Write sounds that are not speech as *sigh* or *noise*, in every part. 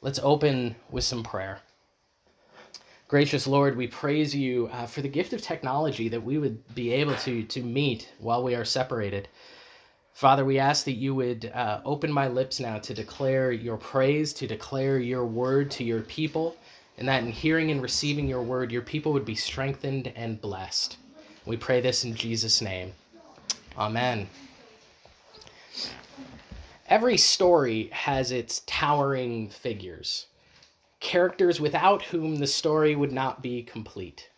Let's open with some prayer. Gracious Lord, we praise you uh, for the gift of technology that we would be able to, to meet while we are separated. Father, we ask that you would uh, open my lips now to declare your praise, to declare your word to your people, and that in hearing and receiving your word, your people would be strengthened and blessed. We pray this in Jesus' name. Amen. Every story has its towering figures, characters without whom the story would not be complete.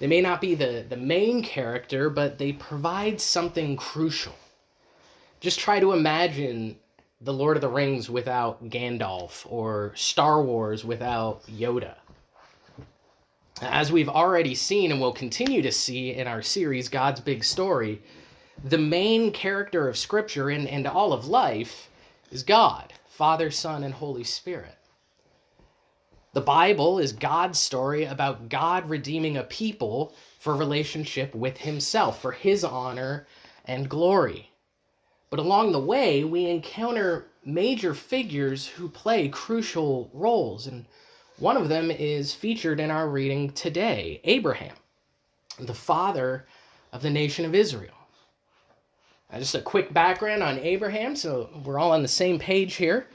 They may not be the, the main character, but they provide something crucial. Just try to imagine The Lord of the Rings without Gandalf, or Star Wars without Yoda. As we've already seen and will continue to see in our series, God's Big Story, the main character of Scripture and, and all of life is God, Father, Son, and Holy Spirit. The Bible is God's story about God redeeming a people for relationship with Himself, for His honor and glory. But along the way, we encounter major figures who play crucial roles, and one of them is featured in our reading today Abraham, the father of the nation of Israel. Uh, just a quick background on Abraham, so we're all on the same page here.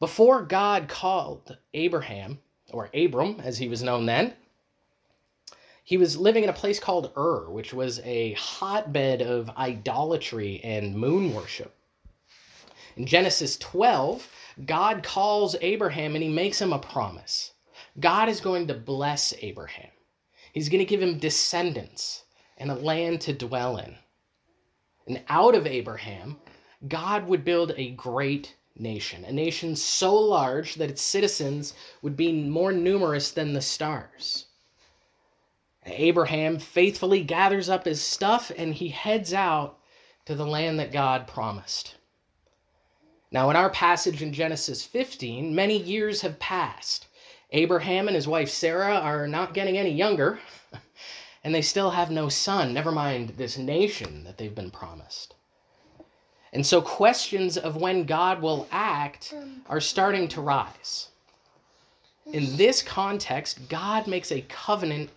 Before God called Abraham, or Abram as he was known then, he was living in a place called Ur, which was a hotbed of idolatry and moon worship. In Genesis 12, God calls Abraham and he makes him a promise. God is going to bless Abraham. He's going to give him descendants and a land to dwell in. And out of Abraham, God would build a great nation, a nation so large that its citizens would be more numerous than the stars. Abraham faithfully gathers up his stuff and he heads out to the land that God promised. Now, in our passage in Genesis 15, many years have passed. Abraham and his wife Sarah are not getting any younger. *laughs* and they still have no son, never mind this nation that they've been promised. And so questions of when God will act are starting to rise. In this context, God makes a covenant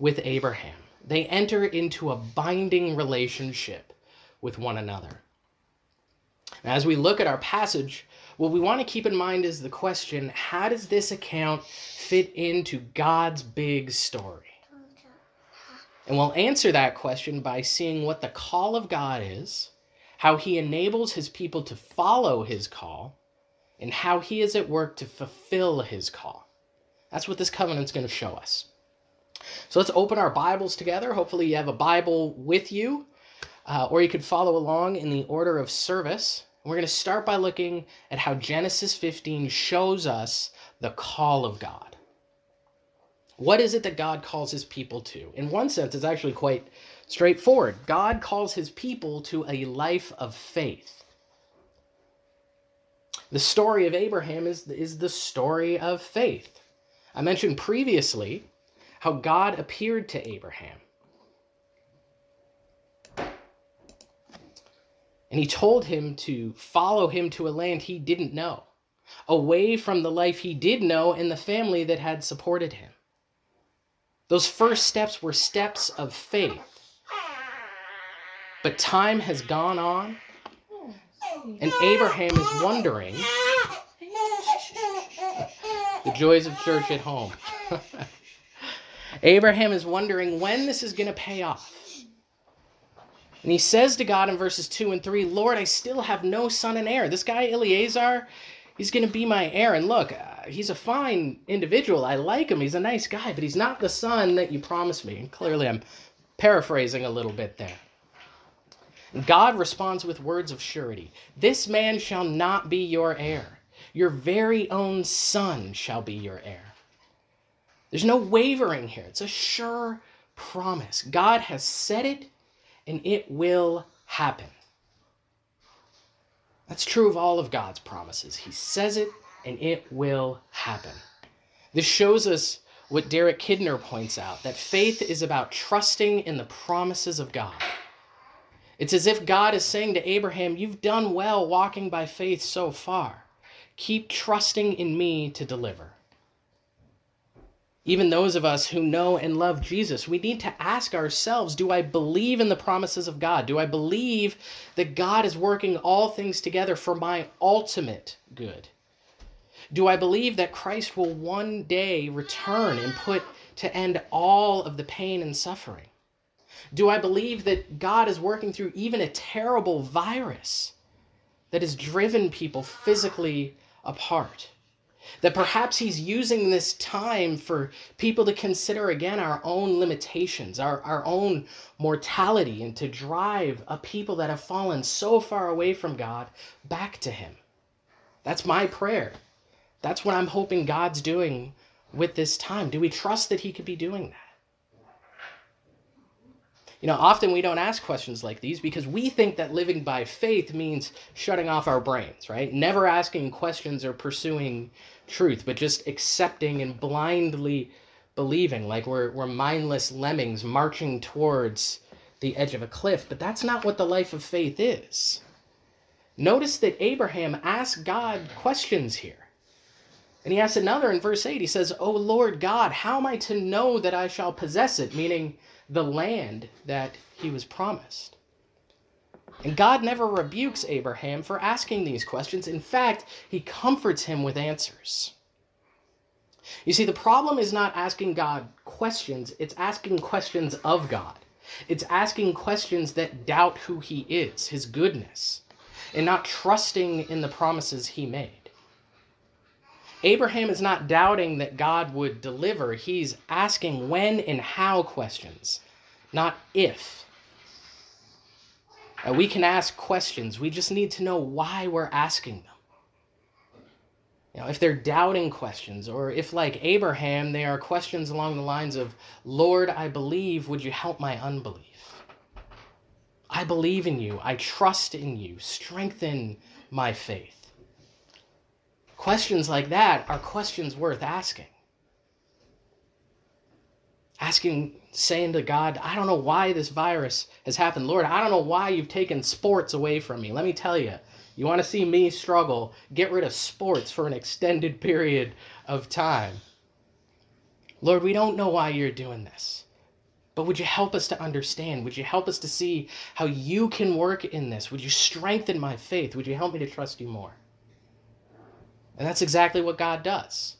with Abraham. They enter into a binding relationship with one another. As we look at our passage, what we want to keep in mind is the question how does this account fit into God's big story? And we'll answer that question by seeing what the call of God is, how he enables his people to follow his call, and how he is at work to fulfill his call. That's what this covenant's going to show us. So let's open our Bibles together. Hopefully, you have a Bible with you, uh, or you could follow along in the order of service. We're going to start by looking at how Genesis 15 shows us the call of God. What is it that God calls his people to? In one sense, it's actually quite straightforward. God calls his people to a life of faith. The story of Abraham is, is the story of faith. I mentioned previously how God appeared to Abraham. And he told him to follow him to a land he didn't know, away from the life he did know and the family that had supported him. Those first steps were steps of faith. But time has gone on, and Abraham is wondering the joys of church at home. *laughs* Abraham is wondering when this is going to pay off. And he says to God in verses 2 and 3, Lord, I still have no son and heir. This guy, Eliezer, he's going to be my heir. And look, uh, he's a fine individual. I like him. He's a nice guy, but he's not the son that you promised me. And clearly, I'm paraphrasing a little bit there. God responds with words of surety This man shall not be your heir. Your very own son shall be your heir. There's no wavering here. It's a sure promise. God has said it, and it will happen. That's true of all of God's promises. He says it, and it will happen. This shows us what Derek Kidner points out that faith is about trusting in the promises of God. It's as if God is saying to Abraham, You've done well walking by faith so far. keep trusting in me to deliver. Even those of us who know and love Jesus, we need to ask ourselves do I believe in the promises of God? Do I believe that God is working all things together for my ultimate good? Do I believe that Christ will one day return and put to end all of the pain and suffering? Do I believe that God is working through even a terrible virus that has driven people physically apart? That perhaps he's using this time for people to consider again our own limitations, our, our own mortality, and to drive a people that have fallen so far away from God back to him. That's my prayer. That's what I'm hoping God's doing with this time. Do we trust that he could be doing that? You know, often we don't ask questions like these because we think that living by faith means shutting off our brains, right? Never asking questions or pursuing truth, but just accepting and blindly believing like we're, we're mindless lemmings marching towards the edge of a cliff. But that's not what the life of faith is. Notice that Abraham asked God questions here. And he asks another in verse 8. He says, O Lord God, how am I to know that I shall possess it? Meaning the land that he was promised. And God never rebukes Abraham for asking these questions. In fact, he comforts him with answers. You see, the problem is not asking God questions, it's asking questions of God. It's asking questions that doubt who he is, his goodness, and not trusting in the promises he made. Abraham is not doubting that God would deliver, he's asking when and how questions, not if. We can ask questions. We just need to know why we're asking them. You know, if they're doubting questions, or if, like Abraham, they are questions along the lines of, Lord, I believe, would you help my unbelief? I believe in you. I trust in you. Strengthen my faith. Questions like that are questions worth asking. Asking saying to God, I don't know why this virus has happened. Lord, I don't know why you've taken sports away from me. Let me tell you, you want to see me struggle, get rid of sports for an extended *laughs* period of time. Lord, we don't know why you're doing this. But would you help us to understand? Would you help us to see how you can work in this? Would you strengthen my faith? Would you help me to trust you more? And that's exactly what God does.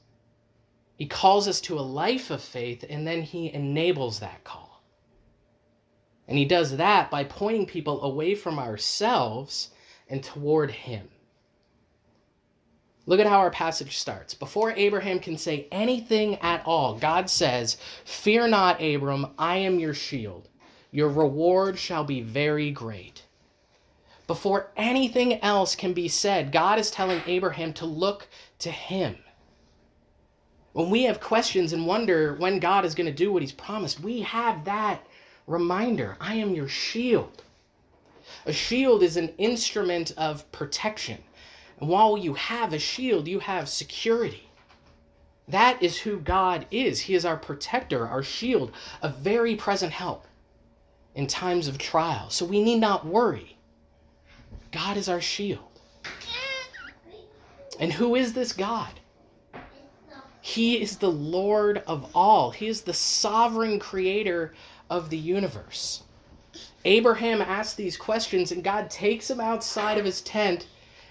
He calls us to a life of faith and then he enables that call. And he does that by pointing people away from ourselves and toward him. Look at how our passage starts. Before Abraham can say anything at all, God says, Fear not, Abram, I am your shield. Your reward shall be very great. Before anything else can be said, God is telling Abraham to look to him. When we have questions and wonder when God is going to do what he's promised, we have that reminder I am your shield. A shield is an instrument of protection. And while you have a shield, you have security. That is who God is. He is our protector, our shield, a very present help in times of trial. So we need not worry. God is our shield. And who is this God? He is the Lord of all, He is the sovereign creator of the universe. Abraham asks these questions, and God takes him outside of his tent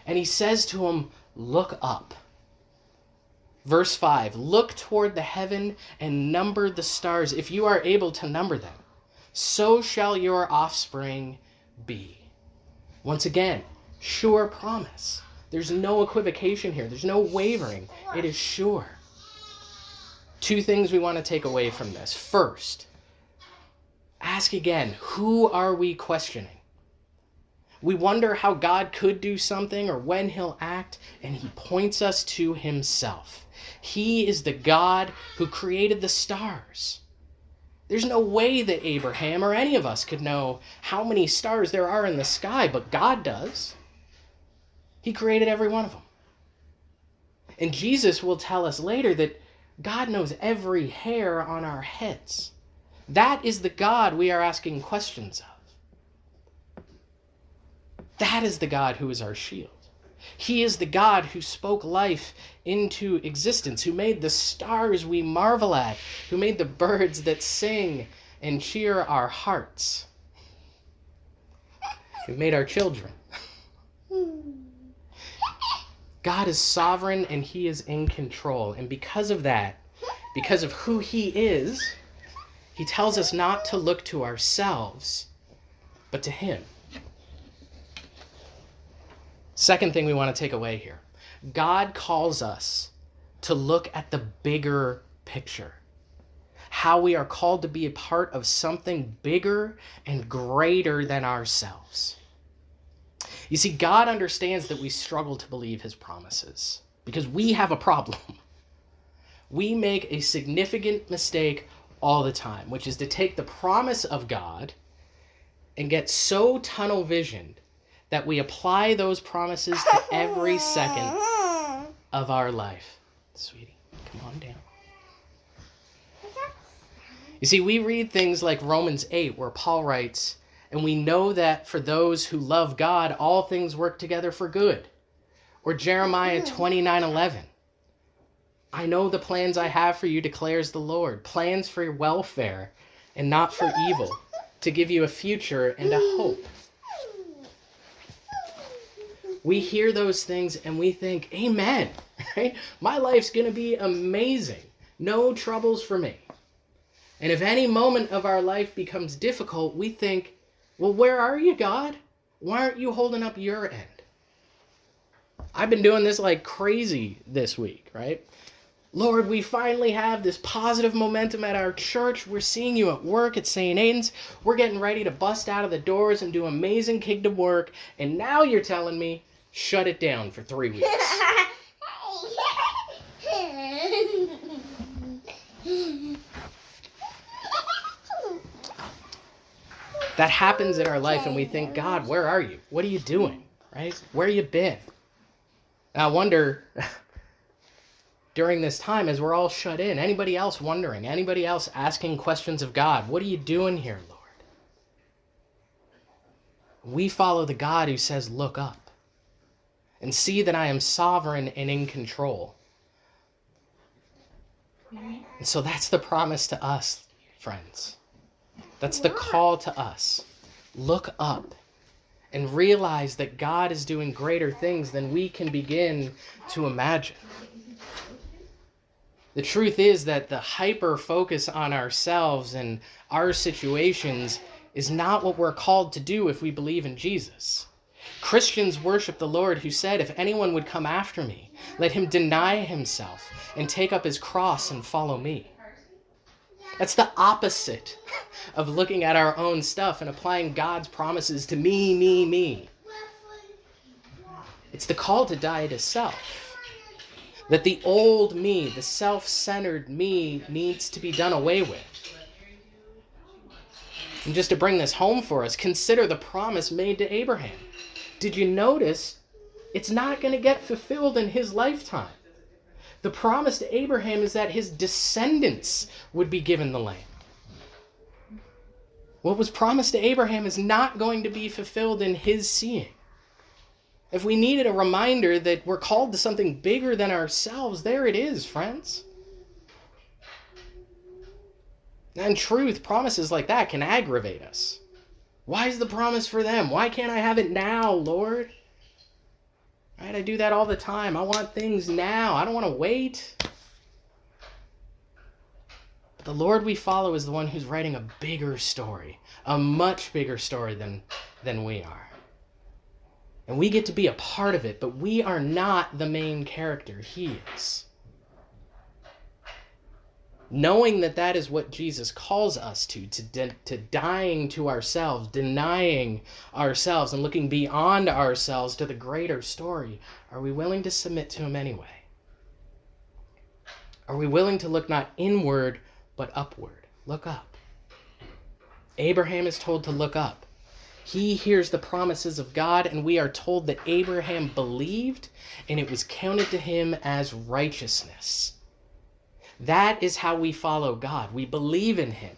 and he says to him, Look up. Verse 5 Look toward the heaven and number the stars, if you are able to number them. So shall your offspring be. Once again, sure promise. There's no equivocation here, there's no wavering. It is sure. Two things we want to take away from this. First, ask again who are we questioning? We wonder how God could do something or when he'll act, and he points us to himself. He is the God who created the stars. There's no way that Abraham or any of us could know how many stars there are in the sky, but God does. He created every one of them. And Jesus will tell us later that God knows every hair on our heads. That is the God we are asking questions of. That is the God who is our shield. He is the God who spoke life into existence, who made the stars we marvel at, who made the birds that sing and cheer our hearts, who made our children. God is sovereign and He is in control. And because of that, because of who He is, He tells us not to look to ourselves, but to Him. Second thing we want to take away here God calls us to look at the bigger picture. How we are called to be a part of something bigger and greater than ourselves. You see, God understands that we struggle to believe his promises because we have a problem. *laughs* We make a significant mistake all the time, which is to take the promise of God and get so tunnel visioned that we apply those promises to every second of our life. Sweetie, come on down. You see, we read things like Romans 8, where Paul writes, and we know that for those who love God, all things work together for good. Or Jeremiah 29 11. I know the plans I have for you, declares the Lord plans for your welfare and not for evil, to give you a future and a hope. We hear those things and we think, Amen, *laughs* right? My life's going to be amazing. No troubles for me. And if any moment of our life becomes difficult, we think, well, where are you, God? Why aren't you holding up your end? I've been doing this like crazy this week, right? Lord, we finally have this positive momentum at our church. We're seeing you at work at St. Aidan's. We're getting ready to bust out of the doors and do amazing kingdom work. And now you're telling me, shut it down for three weeks. that happens in our life and we think god where are you? What are you doing? Right? Where you been? And i wonder during this time as we're all shut in anybody else wondering anybody else asking questions of god what are you doing here lord? We follow the god who says look up and see that i am sovereign and in control and so that's the promise to us friends that's the call to us. Look up and realize that God is doing greater things than we can begin to imagine. The truth is that the hyper focus on ourselves and our situations is not what we're called to do if we believe in Jesus. Christians worship the Lord who said, If anyone would come after me, let him deny himself and take up his cross and follow me. That's the opposite of looking at our own stuff and applying God's promises to me, me, me. It's the call to die to self. That the old me, the self centered me, needs to be done away with. And just to bring this home for us, consider the promise made to Abraham. Did you notice it's not going to get fulfilled in his lifetime? The promise to Abraham is that his descendants would be given the land. What was promised to Abraham is not going to be fulfilled in his seeing. If we needed a reminder that we're called to something bigger than ourselves, there it is, friends. And truth, promises like that can aggravate us. Why is the promise for them? Why can't I have it now, Lord? Right? I do that all the time. I want things now. I don't want to wait. But the Lord we follow is the one who's writing a bigger story, a much bigger story than, than we are. And we get to be a part of it, but we are not the main character. He is knowing that that is what Jesus calls us to, to, de- to dying to ourselves, denying ourselves, and looking beyond ourselves to the greater story, are we willing to submit to Him anyway? Are we willing to look not inward, but upward? Look up. Abraham is told to look up. He hears the promises of God, and we are told that Abraham believed, and it was counted to him as righteousness. That is how we follow God. We believe in Him.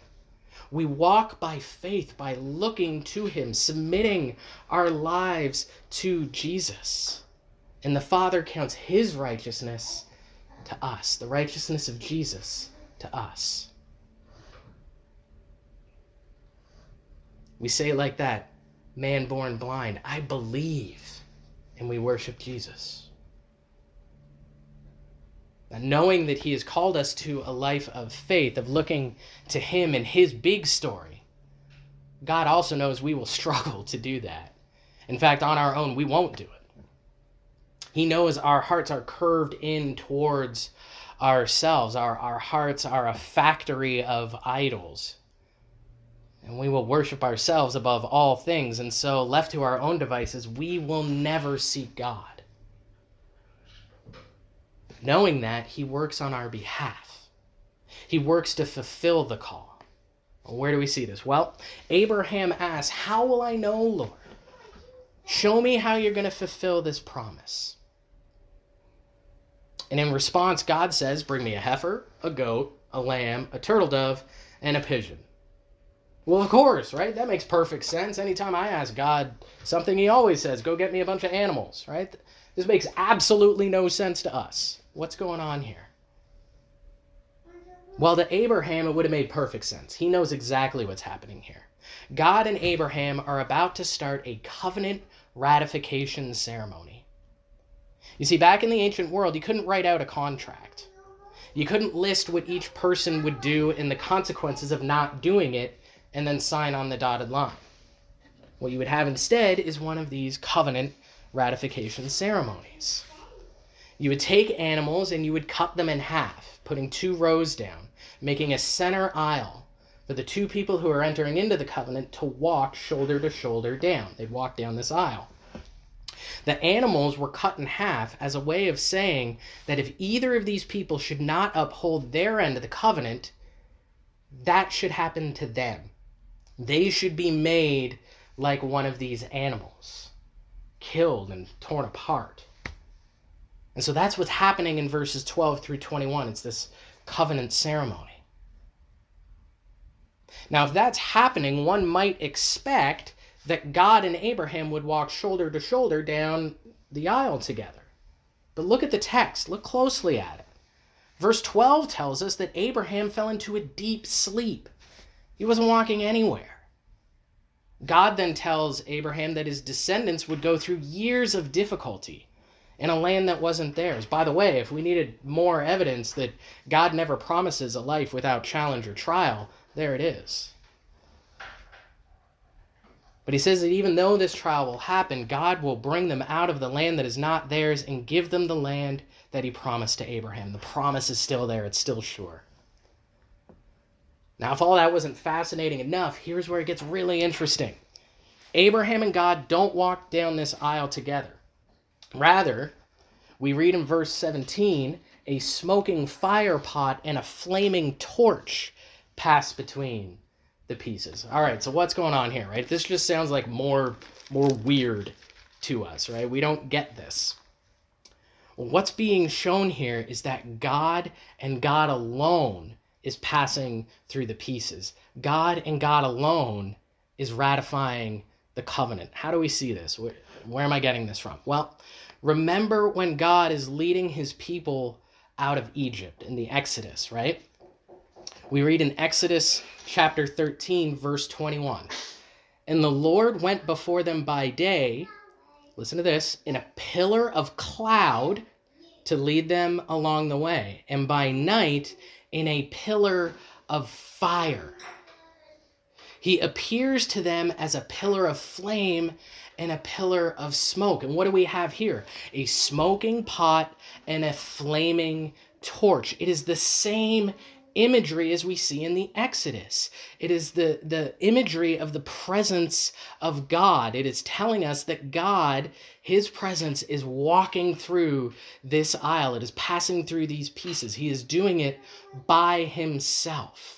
We walk by faith, by looking to Him, submitting our lives to Jesus. And the Father counts his righteousness to us, the righteousness of Jesus to us. We say like that man born blind. I believe, and we worship Jesus. And knowing that He has called us to a life of faith, of looking to Him and His big story, God also knows we will *laughs* struggle to do that. In fact, on our own, we won't do it. He knows our hearts are curved in towards ourselves. Our, our hearts are a factory of idols. And we will worship ourselves above all things. And so, left to our own devices, we will never seek God. Knowing that, He works on our behalf, He works to fulfill the call. Where do we see this? Well, Abraham asks, How will I know, Lord? Show me how you're going to fulfill this promise. And in response, God says, Bring me a heifer, a goat, a lamb, a turtle dove, and a pigeon. Well, of course, right? That makes perfect sense. Anytime I ask God something, He always says, Go get me a bunch of animals, right? This makes absolutely no sense to us. What's going on here? Well, to Abraham, it would have made perfect sense. He knows exactly what's happening here. God and Abraham are about to start a covenant ratification ceremony. You see, back in the ancient world, you couldn't write out a contract. You couldn't list what each person would do and the consequences of not doing it and then sign on the dotted line. What you would have instead is one of these covenant ratification ceremonies. You would take animals and you would cut them in half, putting two rows down, making a center aisle for the two people who are entering into the covenant to walk shoulder to shoulder down. They'd walk down this aisle. The animals were cut in half as a way of saying that if either of these people should not uphold their end of the covenant, that should happen to them. They should be made like one of these animals, killed and torn apart. And so that's what's happening in verses 12 through 21. It's this covenant ceremony. Now, if that's happening, one might expect that God and Abraham would walk shoulder to shoulder down the aisle together. But look at the text, look closely at it. Verse 12 tells us that Abraham fell into a deep sleep. He wasn't walking anywhere. God then tells Abraham that his descendants would go through years of difficulty in a land that wasn't theirs. By the way, if we needed more evidence that God never promises a life without challenge or trial, there it is. But he says that even though this trial will happen, God will bring them out of the land that is not theirs and give them the land that he promised to Abraham. The promise is still there, it's still sure. Now, if all that wasn't fascinating enough, here's where it gets really interesting. Abraham and God don't walk down this aisle together. Rather, we read in verse 17 a smoking fire pot and a flaming torch pass between the pieces. All right, so what's going on here, right? This just sounds like more more weird to us, right? We don't get this. What's being shown here is that God and God alone is passing through the pieces. God and God alone is ratifying the covenant. How do we see this? Where, where am I getting this from? Well, remember when God is leading his people out of Egypt in the Exodus, right? We read in Exodus chapter 13, verse 21. And the Lord went before them by day, listen to this, in a pillar of cloud to lead them along the way, and by night in a pillar of fire. He appears to them as a pillar of flame and a pillar of smoke. And what do we have here? A smoking pot and a flaming torch. It is the same imagery as we see in the Exodus. It is the, the imagery of the presence of God. It is telling us that God, His presence, is walking through this aisle. It is passing through these pieces. He is doing it by Himself.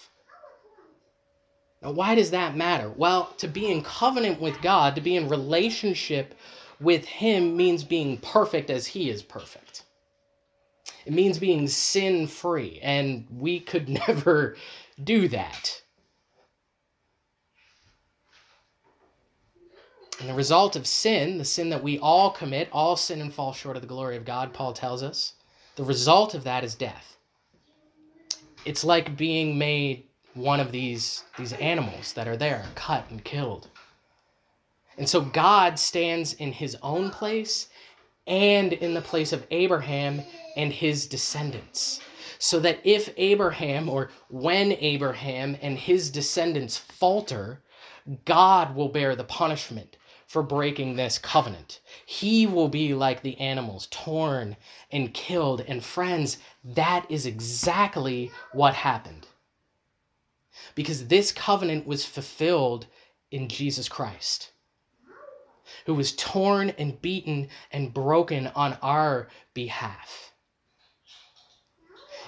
Now, why does that matter? Well, to be in covenant with God, to be in relationship with Him, means being perfect as He is perfect. It means being sin free, and we could *laughs* never do that. And the result of sin, the sin that we all commit, all sin and fall short of the glory of God, Paul tells us, the result of that is death. It's like being made one of these, these animals that are there, cut and killed. And so God stands in his own place and in the place of Abraham and his descendants. So that if Abraham, or when Abraham and his descendants falter, God will bear the punishment for breaking this covenant. He will be like the animals, torn and killed. And friends, that is exactly what happened. Because this covenant was fulfilled in Jesus Christ, who was torn and beaten and broken on our behalf.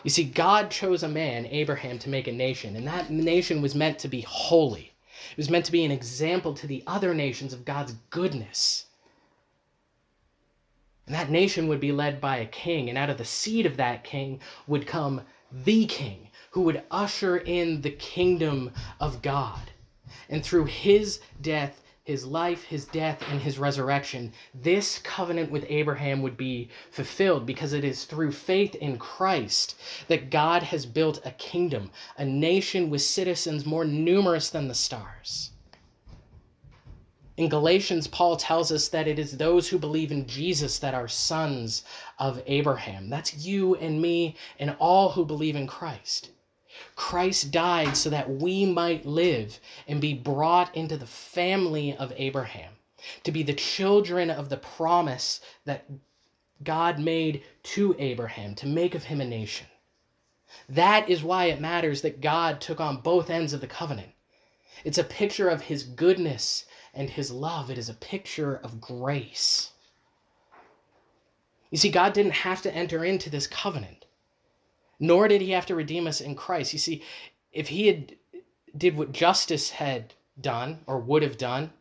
You see, God chose a man, Abraham, to make a nation, and that nation was meant to be holy. It was meant to be an example to the other nations of God's goodness. And that nation would be led by a king, and out of the seed of that king would come the king who would usher in the kingdom of God. And through his death, his life, his death, and his resurrection, this covenant with Abraham would be fulfilled because it is through faith in Christ that God has built a kingdom, a nation with citizens more numerous than the stars. In Galatians, Paul tells us that it is those who believe in Jesus that are sons of Abraham. That's you and me and all who believe in Christ. Christ died so that we might live and be brought into the family of Abraham, to be the children of the promise that God made to Abraham, to make of him a nation. That is why it matters that God took on both ends of the covenant. It's a picture of his goodness and his love, it is a picture of grace. You see, God didn't have to enter into this covenant nor did he have to redeem us in Christ. You see, if he had did what justice had done or would have done,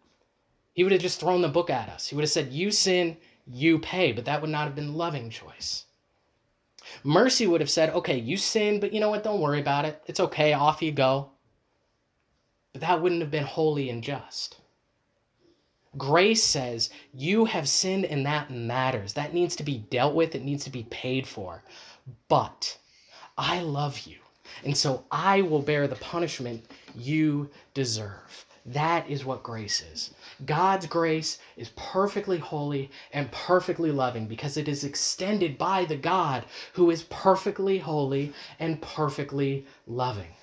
he would have just thrown the book at us. He would have said, "You sin, you pay," but that would not have been loving choice. Mercy would have said, "Okay, you sin, but you know what? Don't worry about it. It's okay. Off you go." But that wouldn't have been holy and just. Grace says, You have sinned and that matters. That needs to be dealt with, it needs to be paid for. But I love you. And so I will bear the punishment you deserve. That is what grace is. God's grace is perfectly holy and perfectly loving because it is extended by the God who is perfectly holy and perfectly loving.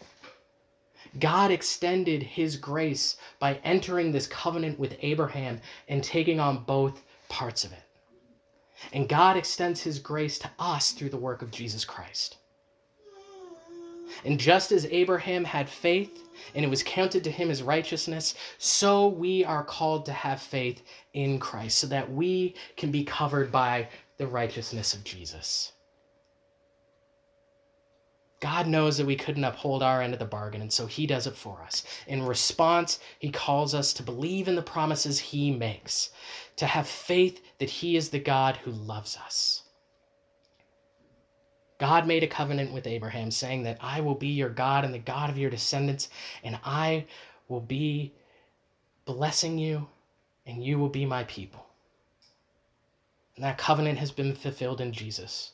God extended his grace by entering this covenant with Abraham and taking on both parts of it. And God extends his grace to us through the work of Jesus Christ. And just as Abraham had faith and it was counted to him as righteousness, so we are called to have faith in Christ so that we can be covered by the righteousness of Jesus. God knows that we couldn't uphold our end of the bargain, and so He does it for us. In response, He calls us to believe in the promises He makes, to have faith that He is the God who loves us. God made a covenant with Abraham, saying that I will be your God and the God of your descendants, and I will be blessing you, and you will be my people. And that covenant has been fulfilled in Jesus,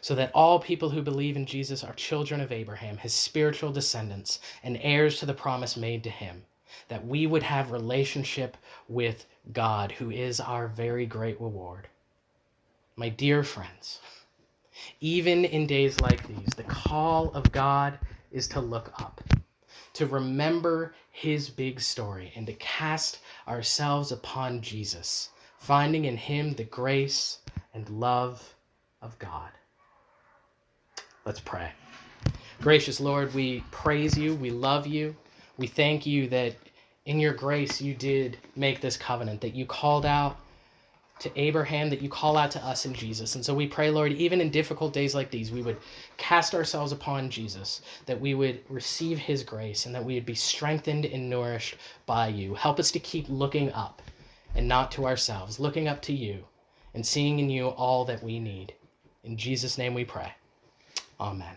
so that all people who believe in Jesus are children of Abraham, his spiritual descendants, and heirs to the promise made to him, that we would have relationship with God, who is our very great reward. My dear friends, even in days like these, the call of God is to look up, to remember his big story, and to cast ourselves upon Jesus, finding in him the grace and love of God. Let's pray. Gracious Lord, we praise you, we love you, we thank you that in your grace you did make this covenant, that you called out to Abraham that you call out to us in Jesus. And so we pray, Lord, even in difficult days like these, we would cast ourselves upon Jesus, that we would receive his grace, and that we would be strengthened and nourished by you. Help us to keep looking up and not to ourselves, looking up to you and seeing in you all that we need. In Jesus' name we pray. Amen.